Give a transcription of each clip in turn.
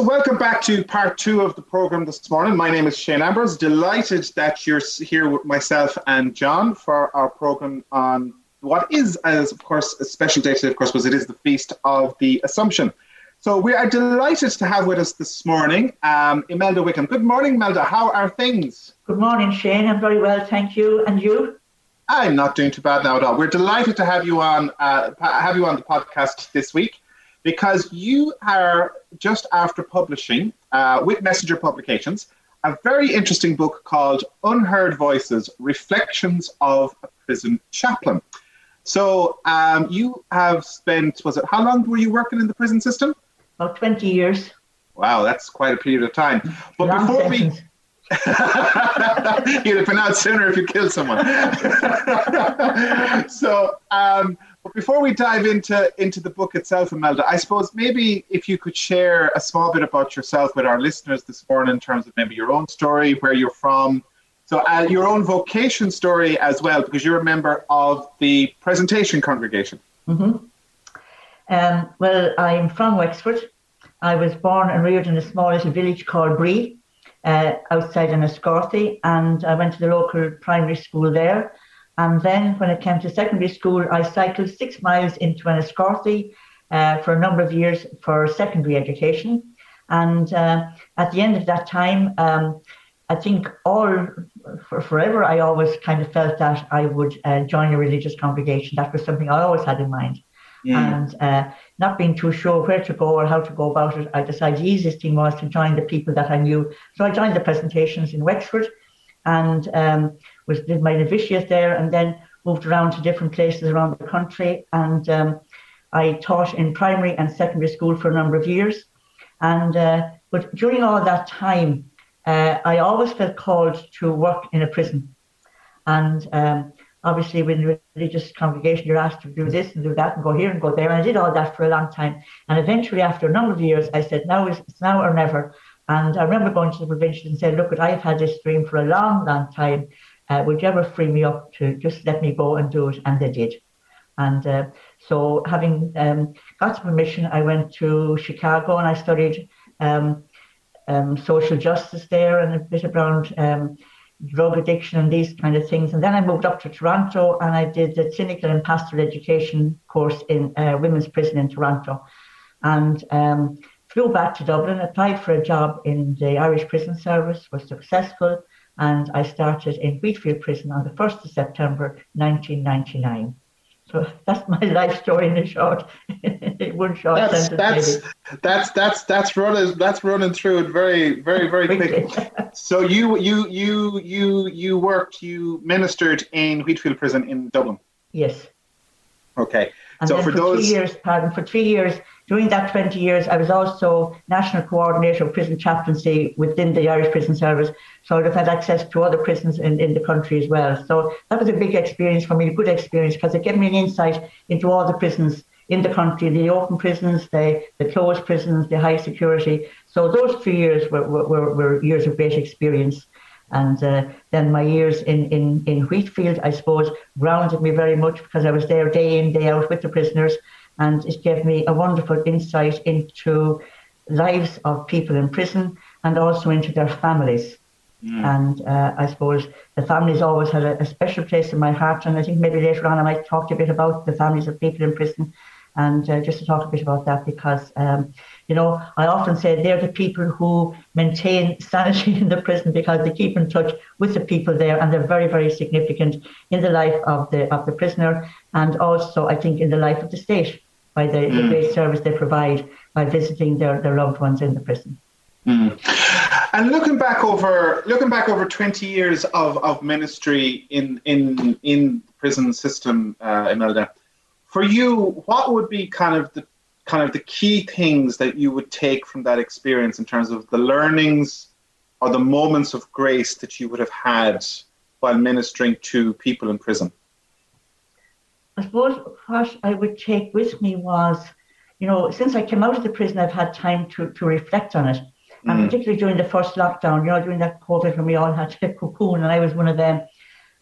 So, welcome back to part two of the program this morning. My name is Shane Ambrose. Delighted that you're here with myself and John for our program on what is, as of course, a special day today, of course, because it is the Feast of the Assumption. So, we are delighted to have with us this morning um, Imelda Wickham. Good morning, Imelda. How are things? Good morning, Shane. I'm very well, thank you. And you? I'm not doing too bad now at all. We're delighted to have you on, uh, have you on the podcast this week because you are just after publishing uh, with Messenger Publications a very interesting book called Unheard Voices Reflections of a Prison Chaplain. So um, you have spent, was it, how long were you working in the prison system? About 20 years. Wow, that's quite a period of time. But Long before sentence. we. You'd have been out sooner if you killed someone. so, um, but before we dive into into the book itself, Imelda, I suppose maybe if you could share a small bit about yourself with our listeners this morning in terms of maybe your own story, where you're from, so uh, your own vocation story as well, because you're a member of the Presentation Congregation. Mm-hmm. Um, well, I'm from Wexford. I was born and reared in a small little village called Bree, uh, outside Enniscorthy, and I went to the local primary school there. And then when it came to secondary school, I cycled six miles into Enniscorthy uh, for a number of years for secondary education. And uh, at the end of that time, um, I think all for forever, I always kind of felt that I would uh, join a religious congregation. That was something I always had in mind. Yeah. And uh, not being too sure where to go or how to go about it, I decided the easiest thing was to join the people that I knew. So I joined the presentations in Wexford and um, was did my novitiate there, and then moved around to different places around the country. And um, I taught in primary and secondary school for a number of years. And uh, but during all that time, uh, I always felt called to work in a prison. And um, obviously, when you're religious congregation, you're asked to do this and do that and go here and go there. And I did all that for a long time. And eventually, after a number of years, I said, now is it's now or never. And I remember going to the provincial and saying, look, I've had this dream for a long, long time. Uh, would you ever free me up to just let me go and do it? And they did. And uh, so, having um, got the permission, I went to Chicago and I studied um, um, social justice there and a bit around um, drug addiction and these kind of things. And then I moved up to Toronto and I did the clinical and pastoral education course in uh, women's prison in Toronto. And um, flew back to Dublin, applied for a job in the Irish Prison Service, was successful, and I started in Wheatfield Prison on the 1st of September 1999. So that's my life story in a short, in one short that's, sentence. That's, that's that's that's running that's running through it very very very quick. so you you you you you worked you ministered in Wheatfield Prison in Dublin. Yes. Okay. And so for, for those three years, pardon, for three years during that 20 years, I was also national coordinator of prison chaplaincy within the Irish Prison Service. So I've had access to other prisons in, in the country as well. So that was a big experience for me, a good experience, because it gave me an insight into all the prisons in the country, the open prisons, the, the closed prisons, the high security. So those three years were, were, were years of great experience. And uh, then my years in, in, in Wheatfield, I suppose, grounded me very much because I was there day in, day out with the prisoners and it gave me a wonderful insight into lives of people in prison and also into their families. Mm. And uh, I suppose the families always had a, a, special place in my heart. And I think maybe later on I might talk a bit about the families of people in prison and uh, just to talk a bit about that because, um, you know, I often say they're the people who maintain sanity in the prison because they keep in touch with the people there and they're very, very significant in the life of the, of the prisoner and also, I think, in the life of the state by the, mm. the great service they provide by visiting their, their loved ones in the prison. Mm. And looking back over looking back over twenty years of, of ministry in in in the prison system, uh, Imelda, for you, what would be kind of the kind of the key things that you would take from that experience in terms of the learnings or the moments of grace that you would have had while ministering to people in prison? I suppose what I would take with me was, you know, since I came out of the prison, I've had time to, to reflect on it. And mm. particularly during the first lockdown, you know, during that COVID when we all had to cocoon, and I was one of them.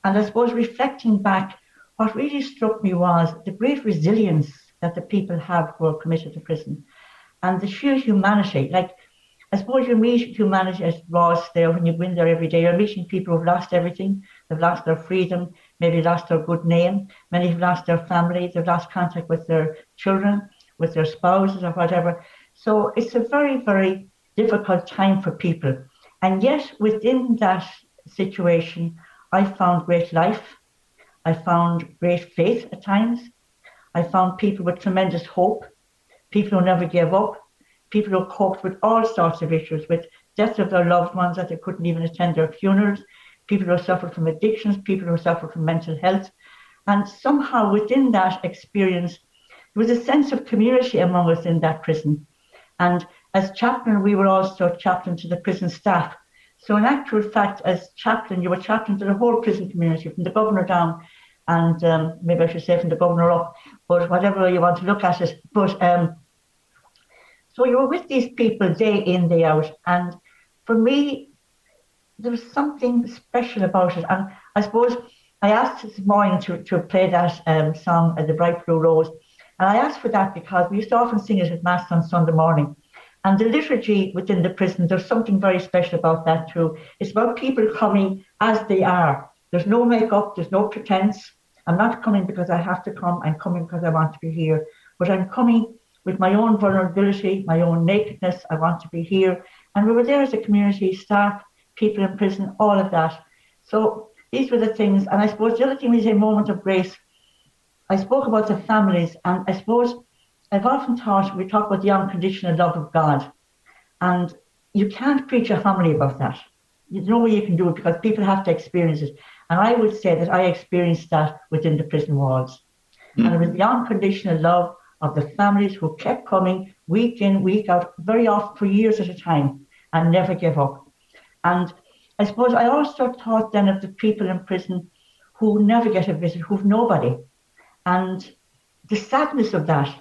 And I suppose reflecting back, what really struck me was the great resilience that the people have who are committed to prison and the sheer humanity. Like, I suppose you meet humanity as Ross there when you go in there every day. You're meeting people who've lost everything. They've lost their freedom, maybe lost their good name. Many have lost their family. They've lost contact with their children, with their spouses, or whatever. So it's a very, very difficult time for people. And yet, within that situation, I found great life. I found great faith at times. I found people with tremendous hope, people who never gave up, people who coped with all sorts of issues, with death of their loved ones that they couldn't even attend their funerals, people who suffered from addictions, people who suffered from mental health. And somehow within that experience, there was a sense of community among us in that prison. And as chaplain, we were also chaplain to the prison staff. So in actual fact, as chaplain, you were chaplain to the whole prison community, from the governor down, and um, maybe I should say from the governor up, but whatever you want to look at it. But um, so you were with these people day in, day out. And for me, there was something special about it. And I suppose I asked this morning to, to play that um, song, The Bright Blue Rose. And I asked for that because we used to often sing it at Mass on Sunday morning. And the liturgy within the prison, there's something very special about that too. It's about people coming as they are. There's no makeup, there's no pretense. I'm not coming because I have to come, I'm coming because I want to be here. But I'm coming with my own vulnerability, my own nakedness. I want to be here. And we were there as a community, staff, people in prison, all of that. So these were the things. And I suppose the other thing is a moment of grace. I spoke about the families, and I suppose I've often thought we talk about the unconditional love of God. And you can't preach a family about that. There's no way you can do it because people have to experience it. And I would say that I experienced that within the prison walls. Mm. And it was the unconditional love of the families who kept coming week in, week out, very often for years at a time, and never gave up. And I suppose I also thought then of the people in prison who never get a visit, who've nobody, and the sadness of that.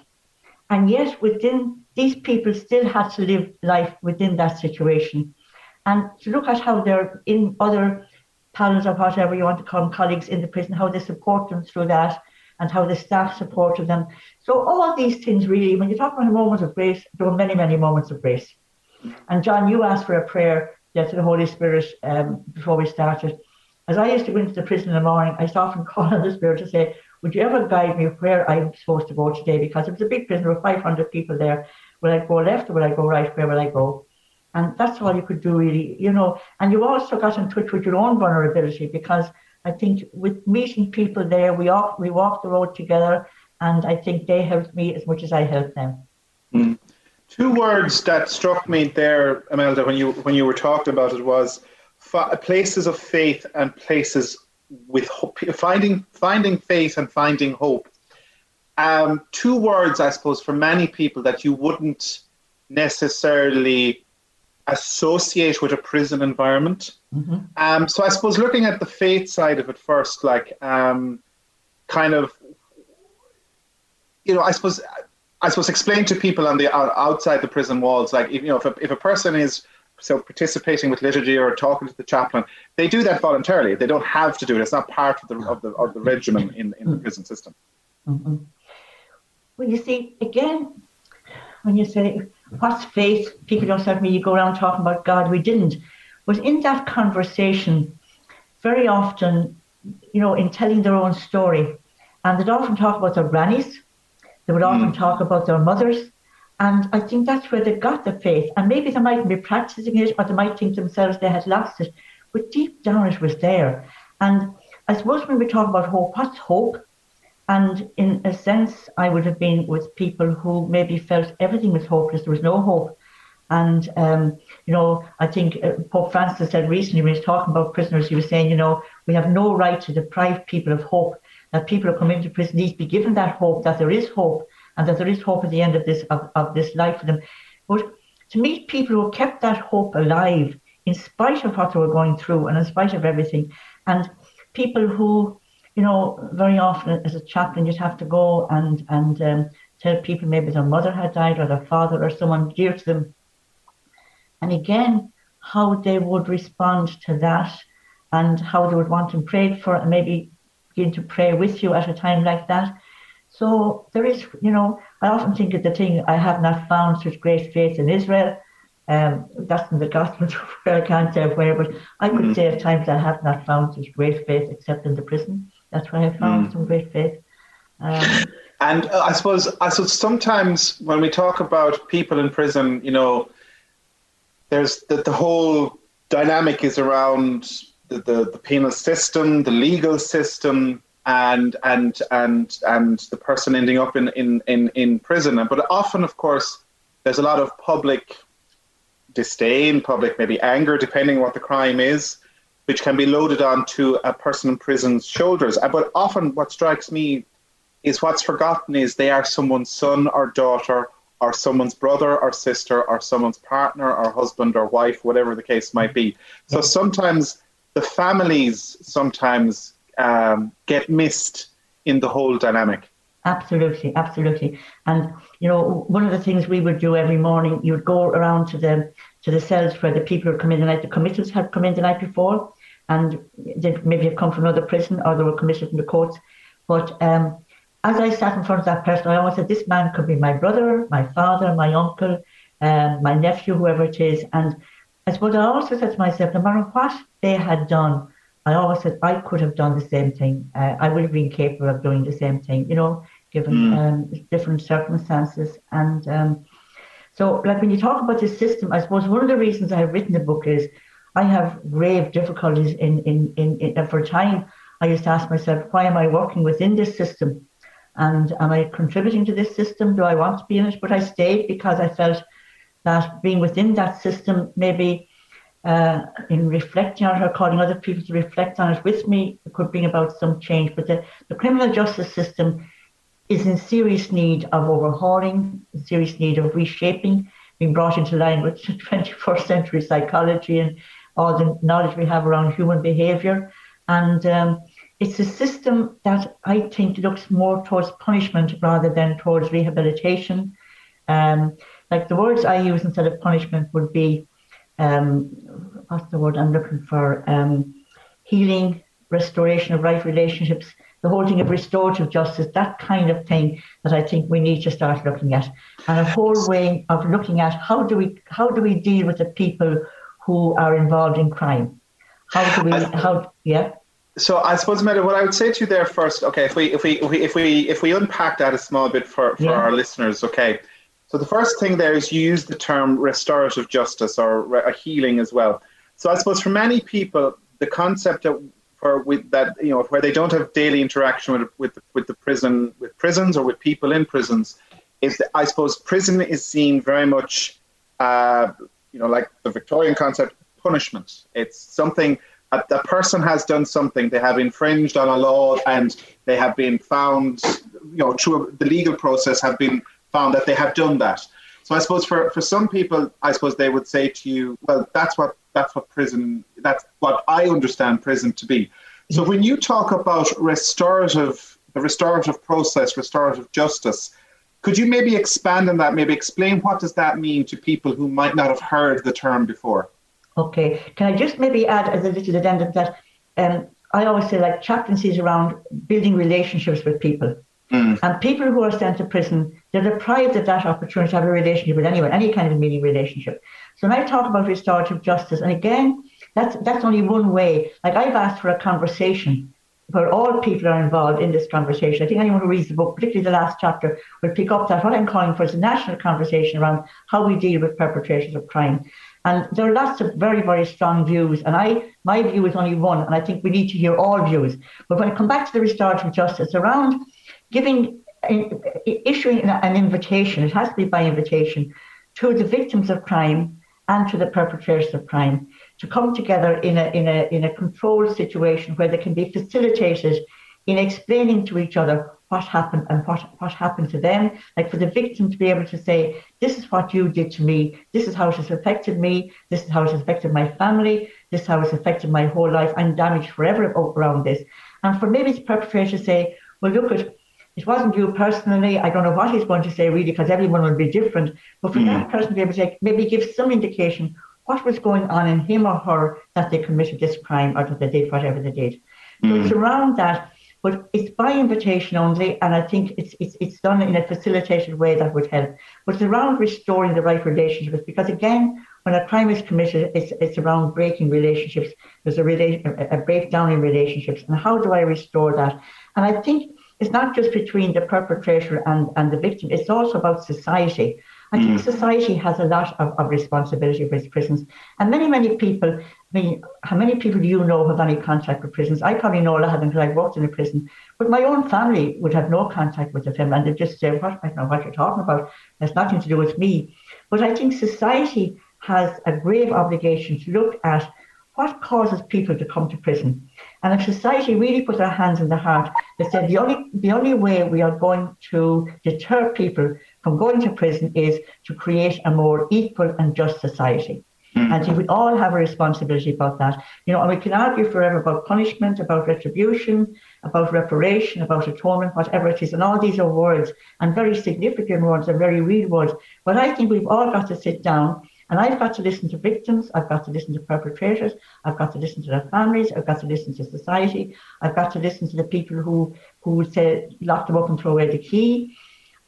And yet, within these people still had to live life within that situation. And to look at how they're in other panels or whatever you want to call them, colleagues in the prison, how they support them through that, and how the staff supported them. So all of these things really, when you talk about a moment of grace, there were many, many moments of grace. And John, you asked for a prayer to the Holy Spirit um, before we started. As I used to go into the prison in the morning, I used to often call on the Spirit to say, would you ever guide me where I'm supposed to go today? Because it was a big prison, there were 500 people there. Will I go left or will I go right? Where will I go? And that's all you could do, really, you know. And you also got in touch with your own vulnerability because I think with meeting people there, we walk, we walked the road together, and I think they helped me as much as I helped them. Mm. Two words that struck me there, Imelda, when you when you were talking about it was places of faith and places with hope, finding finding faith and finding hope. Um, two words, I suppose, for many people that you wouldn't necessarily associate with a prison environment. Mm-hmm. Um, so I suppose looking at the faith side of it first, like um, kind of, you know, I suppose I suppose explain to people on the outside the prison walls, like if you know if a, if a person is so participating with liturgy or talking to the chaplain, they do that voluntarily. They don't have to do it. It's not part of the of the, of the regimen in, in the prison system. Mm-hmm. Well, you see, again, when you say what's faith, people don't say to me, you go around talking about God. We didn't. But in that conversation, very often, you know, in telling their own story, and they'd often talk about their grannies, they would often mm. talk about their mothers. And I think that's where they got the faith. And maybe they mightn't be practicing it or they might think themselves they had lost it. But deep down it was there. And I suppose when we talk about hope, what's hope? And in a sense, I would have been with people who maybe felt everything was hopeless, there was no hope. And, um, you know, I think uh, Pope Francis said recently when he was talking about prisoners, he was saying, you know, we have no right to deprive people of hope, that people who come into prison need to be given that hope, that there is hope, and that there is hope at the end of this of, of this life for them. But to meet people who kept that hope alive in spite of what they were going through and in spite of everything, and people who you know, very often as a chaplain, you'd have to go and and um, tell people maybe their mother had died or their father or someone dear to them. And again, how they would respond to that and how they would want them prayed for and maybe begin to pray with you at a time like that. So there is, you know, I often think of the thing I have not found such great faith in Israel. Um, that's in the Gospels where I can't say where, but I could mm. say at times I have not found such great faith except in the prison. That's where I found mm. some great faith. Um, and uh, I suppose, I suppose sometimes when we talk about people in prison, you know, there's the, the whole dynamic is around the, the, the penal system, the legal system, and and and and the person ending up in, in, in, in prison. But often, of course, there's a lot of public disdain, public maybe anger, depending on what the crime is, which can be loaded onto a person in prison's shoulders. Uh, but often, what strikes me is what's forgotten is they are someone's son or daughter, or someone's brother or sister, or someone's partner or husband or wife, whatever the case might be. So sometimes the families sometimes um, get missed in the whole dynamic. Absolutely, absolutely. And you know, one of the things we would do every morning, you would go around to the to the cells where the people who come in the night, the committals had come in the night before, and they maybe have come from another prison or they were committed from the courts. But um, as I sat in front of that person, I always said, this man could be my brother, my father, my uncle, um, my nephew, whoever it is. And I suppose I also said to myself, no matter what they had done, I always said I could have done the same thing. Uh, I would have been capable of doing the same thing, you know, given mm. um, different circumstances. And um, so, like when you talk about the system, I suppose one of the reasons I have written the book is I have grave difficulties in, in, in, in for a time. I used to ask myself, why am I working within this system? And am I contributing to this system? Do I want to be in it? But I stayed because I felt that being within that system maybe uh, in reflecting on it or calling other people to reflect on it with me, it could bring about some change. But the, the criminal justice system is in serious need of overhauling, in serious need of reshaping, being brought into line with 21st century psychology and all the knowledge we have around human behavior. And um, it's a system that I think looks more towards punishment rather than towards rehabilitation. Um, like the words I use instead of punishment would be um, what's the word I'm looking for? Um, healing, restoration of right relationships, the whole thing of restorative justice, that kind of thing that I think we need to start looking at, and a whole way of looking at how do we how do we deal with the people who are involved in crime? How do we how yeah? So I suppose, Meta, what I would say to you there first, okay, if we if we if we if we, if we unpack that a small bit for, for yeah. our listeners, okay. So the first thing there is you use the term restorative justice or a healing as well. So I suppose for many people, the concept of for with that you know where they don't have daily interaction with with with the prison with prisons or with people in prisons is that I suppose prison is seen very much uh, you know like the Victorian concept punishment. It's something a, a person has done something they have infringed on a law and they have been found you know through the legal process have been found that they have done that. So I suppose for, for some people, I suppose they would say to you, well, that's what that's what prison that's what I understand prison to be. So when you talk about restorative the restorative process, restorative justice, could you maybe expand on that? Maybe explain what does that mean to people who might not have heard the term before? Okay, can I just maybe add as a little addendum that um, I always say like chaplaincy is around building relationships with people. Mm. And people who are sent to prison, they're deprived of that opportunity to have a relationship with anyone, any kind of meaning relationship. So when I talk about restorative justice, and again, that's that's only one way. Like I've asked for a conversation where all people are involved in this conversation. I think anyone who reads the book, particularly the last chapter, will pick up that what I'm calling for is a national conversation around how we deal with perpetrators of crime. And there are lots of very, very strong views. And I my view is only one, and I think we need to hear all views. But when I come back to the restorative justice around giving issuing an invitation, it has to be by invitation, to the victims of crime and to the perpetrators of crime to come together in a in a in a controlled situation where they can be facilitated in explaining to each other what happened and what, what happened to them. Like for the victim to be able to say, this is what you did to me, this is how it has affected me, this is how it has affected my family, this is how it's affected my whole life, I'm damaged forever around this. And for maybe the perpetrator to say, well, look at it wasn't you personally. I don't know what he's going to say really, because everyone will be different. But for mm. that person to be able to maybe give some indication what was going on in him or her that they committed this crime or that they did whatever they did. Mm. So it's mm. around that, but it's by invitation only, and I think it's it's it's done in a facilitated way that would help. But it's around restoring the right relationships because again, when a crime is committed, it's, it's around breaking relationships. There's a, rela- a breakdown in relationships. And how do I restore that? And I think it's not just between the perpetrator and, and the victim, it's also about society. I think mm. society has a lot of, of responsibility for its prisons. And many, many people, I mean, how many people do you know have any contact with prisons? I probably know a lot of them because I've worked in a prison. But my own family would have no contact with the film and they'd just say, What I don't know what you're talking about. That's nothing to do with me. But I think society has a grave obligation to look at what causes people to come to prison. And if society really put their hands in the heart, they said the only the only way we are going to deter people from going to prison is to create a more equal and just society. Mm. And we all have a responsibility about that. You know, and we can argue forever about punishment, about retribution, about reparation, about atonement, whatever it is. And all these are words and very significant words and very real words. But I think we've all got to sit down and I've got to listen to victims, I've got to listen to perpetrators, I've got to listen to their families, I've got to listen to society, I've got to listen to the people who, who would say lock them up and throw away the key.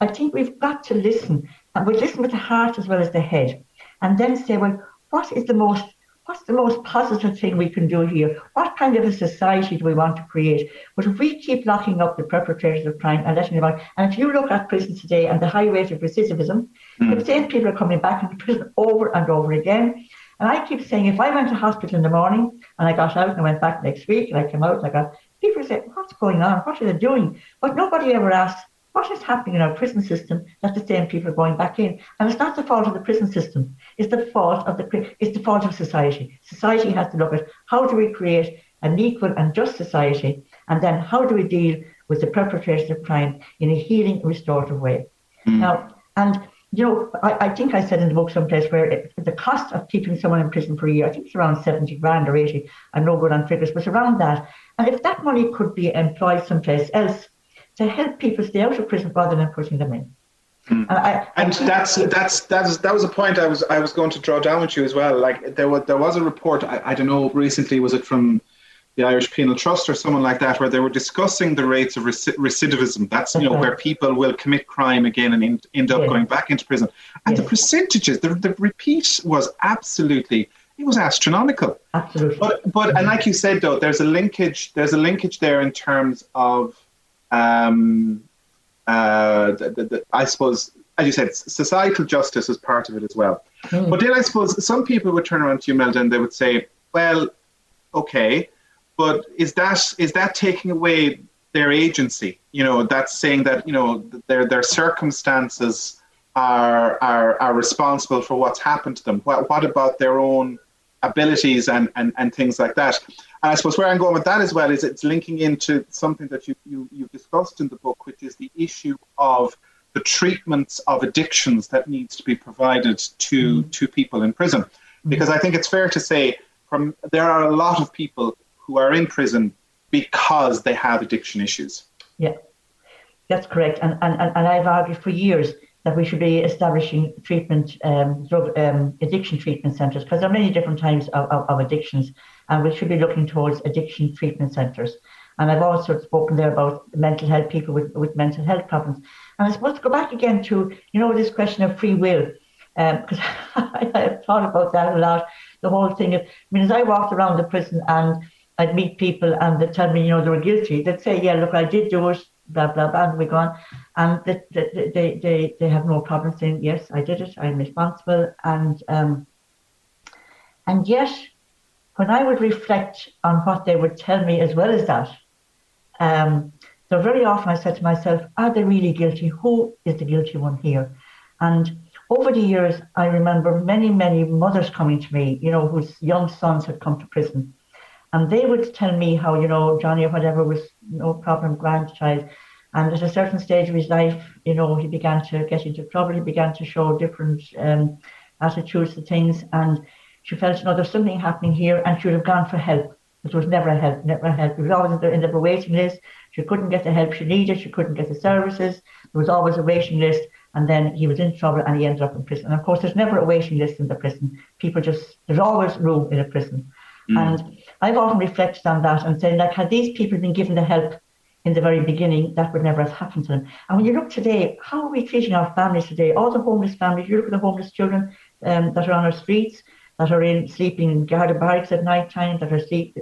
I think we've got to listen, and we listen with the heart as well as the head, and then say, well, what is the most what's the most positive thing we can do here? What kind of a society do we want to create? But if we keep locking up the perpetrators of crime and letting them out, and if you look at prisons today and the high rate of recidivism, mm. the same people are coming back into prison over and over again. And I keep saying, if I went to hospital in the morning and I got out and I went back next week and I came out and I got, people say, what's going on? What are they doing? But nobody ever asks, what is happening in our prison system that the same people are going back in? And it's not the fault of the prison system. It's the fault of the it's the fault of society. Society has to look at how do we create an equal and just society, and then how do we deal with the perpetrators of crime in a healing, restorative way. Mm. Now, and you know, I, I, think I said in the book someplace where it, the cost of keeping someone in prison for a year, I think it's around 70 grand or 80. I'm no good on figures, but around that. And if that money could be employed someplace else, to help people stay out of prison rather than putting them in. Mm. And, I, and that's that's that's that was a point I was I was going to draw down with you as well. Like there was there was a report I, I don't know recently was it from the Irish Penal Trust or someone like that where they were discussing the rates of recidivism. That's you know where people will commit crime again and end, end up going back into prison. And the percentages, the, the repeat was absolutely it was astronomical. Absolutely. But but and like you said though, there's a linkage there's a linkage there in terms of um, uh, the, the, the, I suppose, as you said, societal justice is part of it as well. Mm. But then I suppose some people would turn around to you, Melda, and they would say, well, okay, but is that is that taking away their agency? You know, that's saying that you know their their circumstances are are are responsible for what's happened to them. What what about their own abilities and and, and things like that? And I suppose where I'm going with that as well is it's linking into something that you, you, you discussed in the book, which is the issue of the treatments of addictions that needs to be provided to, mm. to people in prison. Because I think it's fair to say from there are a lot of people who are in prison because they have addiction issues. Yeah, that's correct. And, and, and I've argued for years that we should be establishing treatment, um, drug um, addiction treatment centres because there are many different types of, of, of addictions and we should be looking towards addiction treatment centres. And I've also spoken there about mental health, people with, with mental health problems. And I suppose to go back again to, you know, this question of free will, because um, I, have thought about that a lot. The whole thing of, I mean, as I walked around the prison and I'd meet people and they'd tell me, you know, they were guilty, they'd say, yeah, look, I did do it, blah, blah, blah, and we go on. And they, they, they, they, they have no problem saying, yes, I did it, I'm responsible. And, um, and yet, when I would reflect on what they would tell me as well as that, um, so very often I said to myself, are they really guilty? Who is the guilty one here? And over the years, I remember many, many mothers coming to me, you know, whose young sons had come to prison. And they would tell me how, you know, Johnny or whatever was no problem, grandchild. And at a certain stage of his life, you know, he began to get into trouble. He began to show different um, attitudes to things. And she felt, you know, there's something happening here, and she would have gone for help. It was never a help, never a help. It was always in the end of a waiting list. She couldn't get the help she needed. She couldn't get the services. There was always a waiting list. And then he was in trouble and he ended up in prison. And of course, there's never a waiting list in the prison. People just, there's always room in a prison. Mm. And I've often reflected on that and saying, like, had these people been given the help in the very beginning, that would never have happened to them. And when you look today, how are we treating our families today? All the homeless families, you look at the homeless children, um, that are on our streets, that are in sleeping in Garda barracks at night time, that are sleep,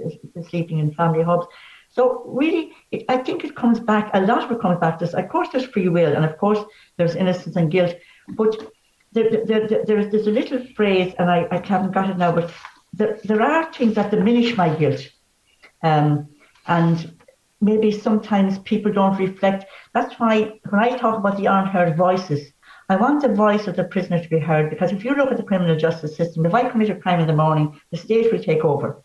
sleeping in family hubs. So really, it, I think it comes back, a lot of it comes back to this. Of course, there's free will, and of course, there's innocence and guilt. But there, there, there, there's, there's a little phrase, and I, I haven't got it now, but there, there are things that diminish my guilt. Um, and maybe sometimes people don't reflect. That's why when I talk about the unheard voices, I want the voice of the prisoner to be heard because if you look at the criminal justice system, if I commit a crime in the morning, the state will take over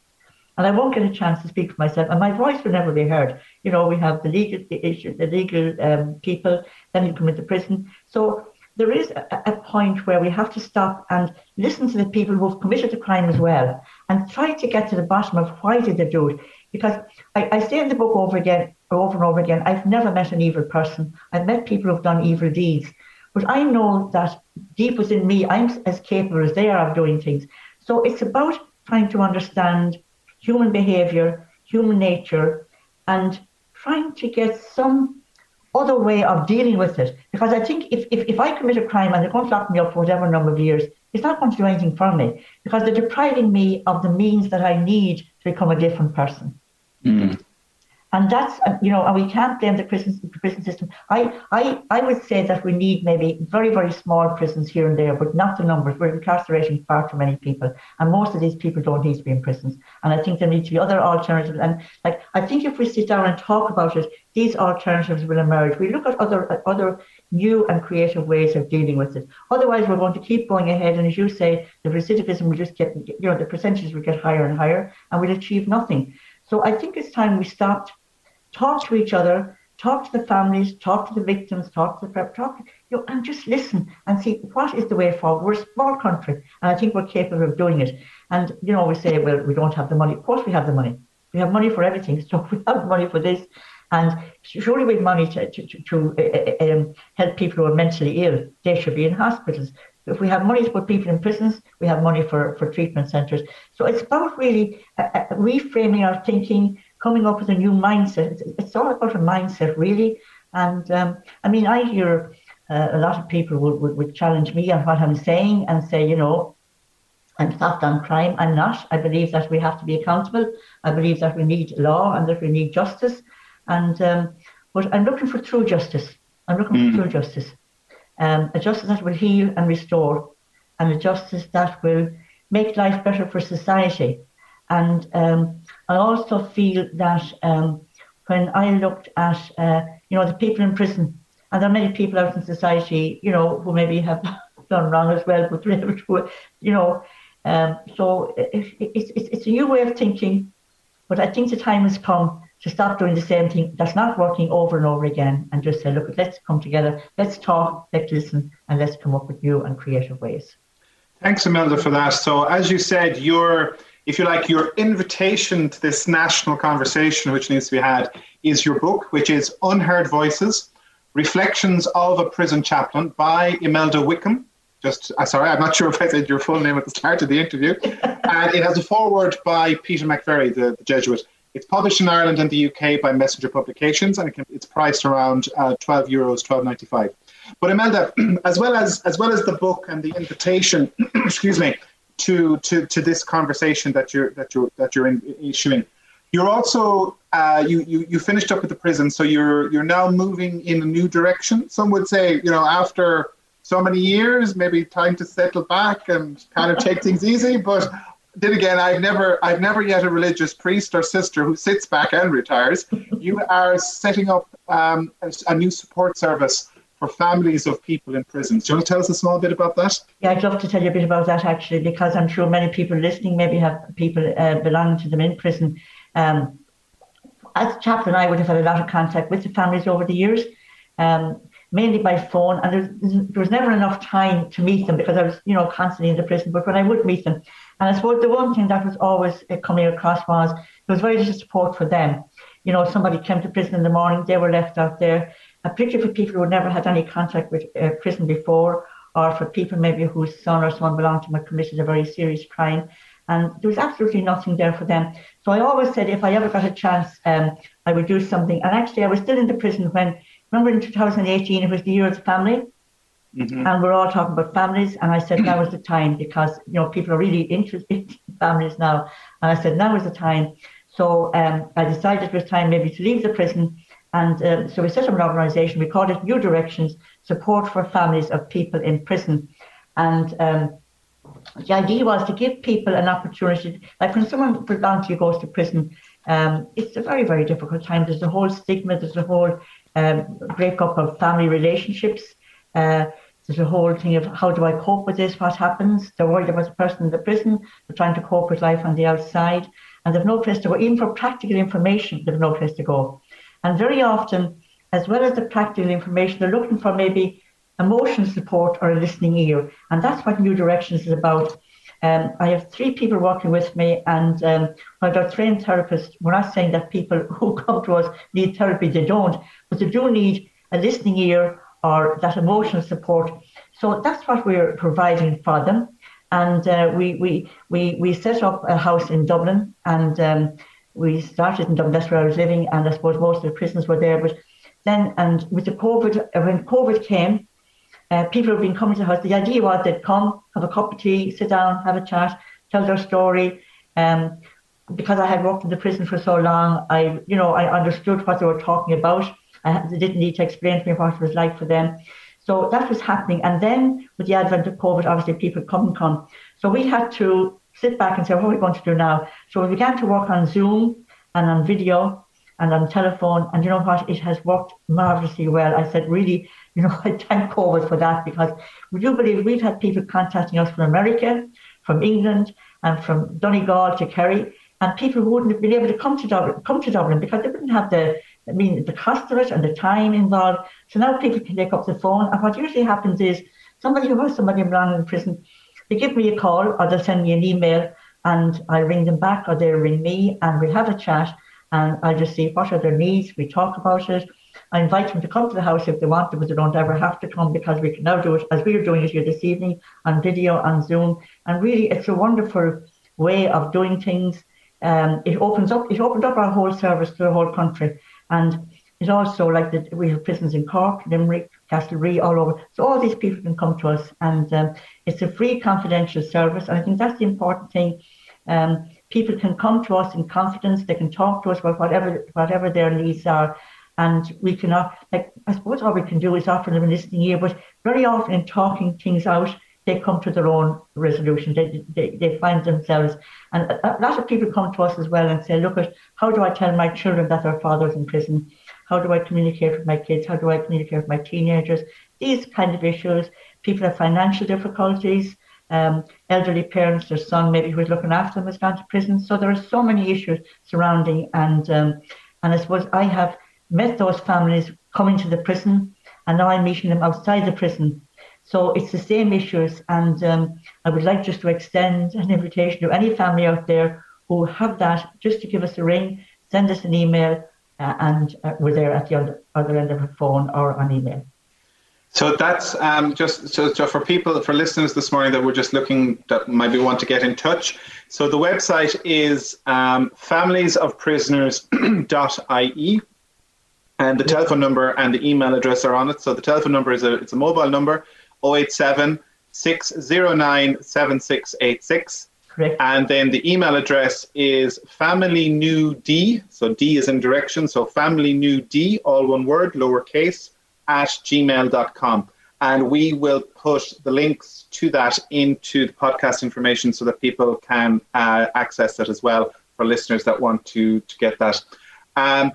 and I won't get a chance to speak for myself, and my voice will never be heard. You know, we have the legal the issue, the legal um, people, then you come into prison. So there is a, a, point where we have to stop and listen to the people who have committed the crime as well, and try to get to the bottom of why did they do it. Because I, I say in the book over again, over and over again, I've never met an evil person. I've met people who've done evil deeds, but I know that deep within me, I'm as capable as they are of doing things. So it's about trying to understand human behavior, human nature, and trying to get some other way of dealing with it. Because I think if, if, if I commit a crime and they're going to lock me up for whatever number of years, it's not going to do anything for me because they're depriving me of the means that I need to become a different person. Mm. And that's, uh, you know, and we can't blame the prison, the prison system. I, I, I would say that we need maybe very, very small prisons here and there, but not the numbers. We're incarcerating far too many people. And most of these people don't need to be in prisons. And I think there need to be other alternatives. And like, I think if we sit down and talk about it, these alternatives will emerge. We look at other, at other new and creative ways of dealing with it. Otherwise, we're going to keep going ahead. And as you say, the recidivism will just get, you know, the percentages will get higher and higher and we'll achieve nothing. So I think it's time we stopped talk to each other, talk to the families, talk to the victims, talk to the prep, talk, you know, and just listen and see what is the way forward. We're a small country, and I think we're capable of doing it. And you know, we say, well, we don't have the money. Of course, we have the money. We have money for everything. So we have money for this, and surely we have money to to, to, uh, um, help people who are mentally ill. They should be in hospitals. If we have money to put people in prisons, we have money for, for treatment centres. So it's about really uh reframing our thinking, coming up with a new mindset. It's, all about a mindset, really. And um, I mean, I hear uh, a lot of people would, would, would challenge me on what I'm saying and say, you know, I'm soft on crime. I'm not. I believe that we have to be accountable. I believe that we need law and that we need justice. And um, but I'm looking for true justice. I'm looking mm. for true justice. Um, a justice that will heal and restore, and a justice that will make life better for society. And um, I also feel that um, when I looked at, uh, you know, the people in prison, and there are many people out in society, you know, who maybe have done wrong as well, but able to, you know, um, so it, it, it's, it's a new way of thinking, but I think the time has come to stop doing the same thing that's not working over and over again and just say, look, let's come together, let's talk, let's listen, and let's come up with new and creative ways. Thanks, Imelda, for that. So, as you said, you're if you like, your invitation to this national conversation, which needs to be had, is your book, which is Unheard Voices Reflections of a Prison Chaplain by Imelda Wickham. Just, uh, sorry, I'm not sure if I said your full name at the start of the interview. and it has a foreword by Peter McVerry, the, the, Jesuit. It's published in Ireland and the UK by Messenger Publications, and it can, it's priced around uh, 12 euros, 12.95. But Imelda, as well as as well as the book and the invitation, excuse me, to to to this conversation that you're that you're that you're in, issuing. You're also uh, you, you you finished up at the prison, so you're you're now moving in a new direction. Some would say, you know, after so many years, maybe time to settle back and kind of take things easy. But then again, I've never I've never yet a religious priest or sister who sits back and retires. You are setting up um, a, a new support service for families of people in prisons. Do you want to tell us a small bit about that? Yeah, I'd love to tell you a bit about that actually, because I'm sure many people listening maybe have people uh, belonging to them in prison. Um, as chaplain, I would have had a lot of contact with the families over the years, um, mainly by phone, and there was never enough time to meet them because I was, you know, constantly in the prison. But when I would meet them, and I suppose the one thing that was always uh, coming across was there was very little support for them. You know, somebody came to prison in the morning, they were left out there particularly for people who never had any contact with uh, prison before, or for people maybe whose son or someone belonged to them had committed a very serious crime. And there was absolutely nothing there for them. So I always said if I ever got a chance, um, I would do something. And actually, I was still in the prison when, remember in 2018, it was the year of the family. Mm-hmm. And we're all talking about families. And I said, now is the time because, you know, people are really interested in families now. And I said, now is the time. So um, I decided it was time maybe to leave the prison. And uh, so we set up an organization. We called it New Directions Support for Families of People in Prison. And um, the idea was to give people an opportunity. Like when someone voluntarily goes to prison, um, it's a very, very difficult time. There's a whole stigma, there's a whole um, breakup of family relationships. Uh, there's a whole thing of how do I cope with this? What happens? They're worried about the person in the prison. They're trying to cope with life on the outside, and they've no place to go. Even for practical information, they've no place to go. And very often, as well as the practical information, they're looking for maybe emotional support or a listening ear, and that's what New Directions is about. Um, I have three people working with me, and um, while they're trained therapists, we're not saying that people who come to us need therapy. They don't, but they do need a listening ear or that emotional support. So that's what we're providing for them. And uh, we, we, we, we set up a house in Dublin and um, we started in Dublin, that's where I was living. And I suppose most of the prisons were there. But then, and with the COVID, uh, when COVID came, uh, people have been coming to the house. The idea was they'd come, have a cup of tea, sit down, have a chat, tell their story. Um, because I had worked in the prison for so long, I, you know, I understood what they were talking about. I, they didn't need to explain to me what it was like for them. So that was happening. And then with the advent of COVID, obviously people couldn't come. So we had to sit back and say, what are we going to do now? So we began to work on Zoom and on video and on telephone. And you know what? It has worked marvelously well. I said, really, you know, I thank COVID for that because would you believe we've had people contacting us from America, from England, and from Donegal to Kerry, and people who wouldn't have been able to come to Dublin, come to Dublin because they wouldn't have the I mean, the cost of it and the time involved. So now people can take up the phone. And what usually happens is somebody who has somebody in prison, they give me a call or they'll send me an email and I ring them back or they'll ring me and we have a chat and I'll just see what are their needs. We talk about it. I invite them to come to the house if they want to, but they don't ever have to come because we can now do it as we are doing it here this evening on video, and Zoom. And really, it's a wonderful way of doing things. Um, it opens up it opened up our whole service to the whole country. And it's also like that we have prisons in Cork, Limerick, Castlerea, all over. So all these people can come to us, and um, it's a free, confidential service. And I think that's the important thing. Um, people can come to us in confidence. They can talk to us about whatever whatever their needs are, and we can like I suppose all we can do is offer them a listening ear. But very often in talking things out, they come to their own resolution. They, they, they find themselves, and a, lot of people come to us as well and say, look at how do I tell my children that their father's in prison? How do I communicate with my kids? How do I communicate with my teenagers? These kind of issues. People have financial difficulties. Um, elderly parents, their son maybe who's looking after them has gone to prison. So there are so many issues surrounding, and um, and I suppose I have met those families coming to the prison, and now I'm meeting them outside the prison so it's the same issues. And um, I would like just to extend an invitation to any family out there who have that, just to give us a ring, send us an email, uh, and uh, we're there at the other, other end of a phone or on email. So that's um, just so, so, for people, for listeners this morning that were just looking that maybe want to get in touch. So the website is um, familiesofprisoners.ie and the telephone number and the email address are on it. So the telephone number is a, it's a mobile number 087 609 7686. Correct. And then the email address is family new D, so D is in direction, so family new D, all one word, lowercase, at gmail.com. And we will put the links to that into the podcast information so that people can uh, access it as well for listeners that want to, to get that. Um,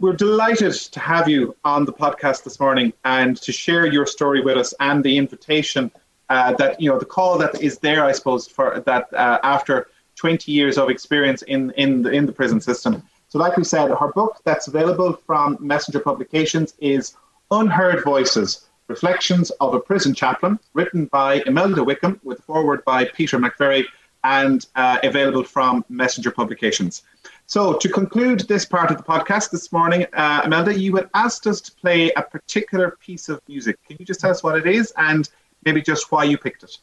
we're delighted to have you on the podcast this morning and to share your story with us and the invitation uh, that, you know, the call that is there, I suppose, for that uh, after 20 years of experience in, in, the, in the prison system. So, like we said, her book that's available from Messenger Publications is Unheard Voices Reflections of a Prison Chaplain, written by Imelda Wickham, with a foreword by Peter McVerry, and uh, available from Messenger Publications. So, to conclude this part of the podcast this morning, uh, you had asked us to play a particular piece of music. Can you just tell us what it is and maybe just why you picked it?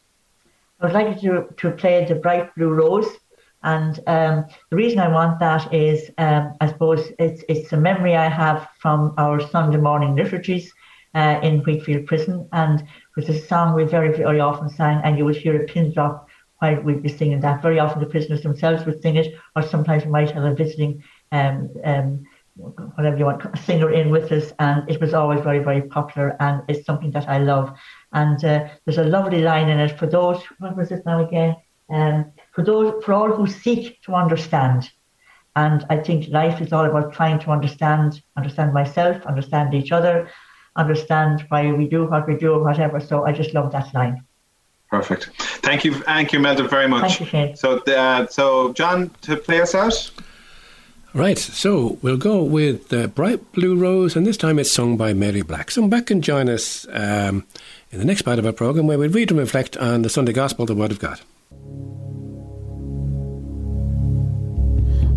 I would like to, to play The Bright Blue Rose. And um, the reason I want that is, um, I suppose, it's, it's a memory I have from our Sunday morning liturgies uh, in Wheatfield Prison, and it was a song we very, very often sang, and you would hear a pin drop while we'd be singing that. Very often the prisoners themselves would sing it, or sometimes we might have a visiting, um, um, whatever you want, singer in with us, and it was always very, very popular, and it's something that I love. And uh, there's a lovely line in it for those. What was it now again? Um, for those, for all who seek to understand. And I think life is all about trying to understand, understand myself, understand each other, understand why we do what we do whatever. So I just love that line. Perfect. Thank you, thank you, Melda, very much. Thank you, Shane. So, uh, so John, to play us out. Right, so we'll go with uh, Bright Blue Rose, and this time it's sung by Mary Black. So back and join us um, in the next part of our programme where we read and reflect on the Sunday Gospel, the Word of God.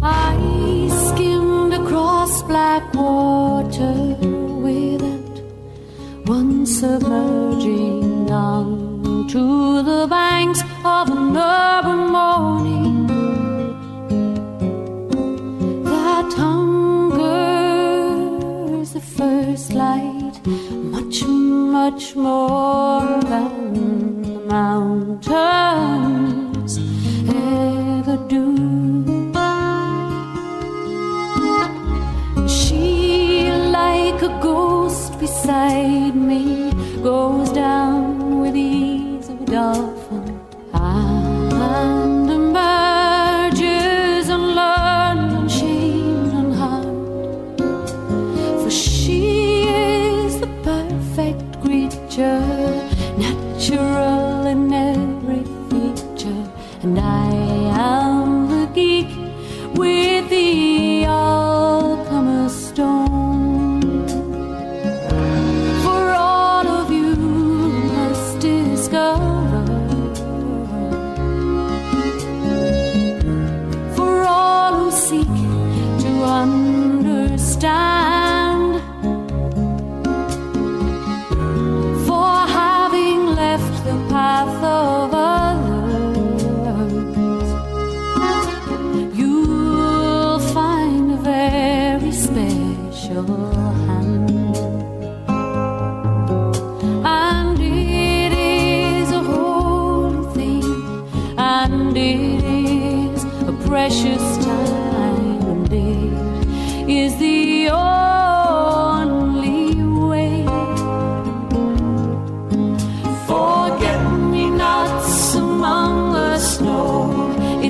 I skimmed across black water without once submerging to the banks of an urban morning that hungers the first light much, much more than the mountains ever do. She, like a ghost beside me, goes down with ease of a dolphin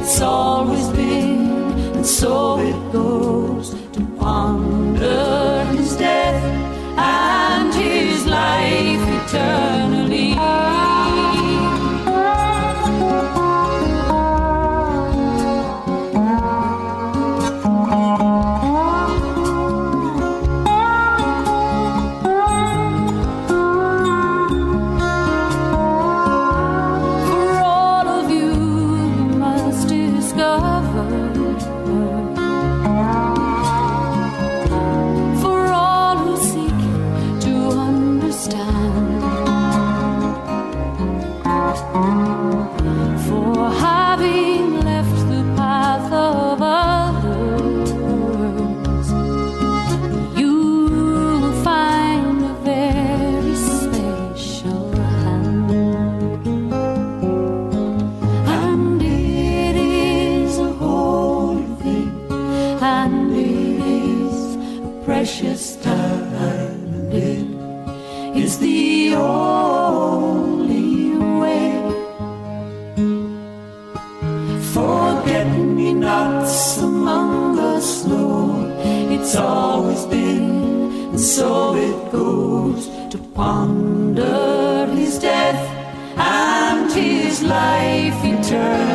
It's always been, and so it goes to ponder and is a precious time, it is the only way. Forget me nots among the snow, it's always been, and so it goes to ponder his death and his life eternally.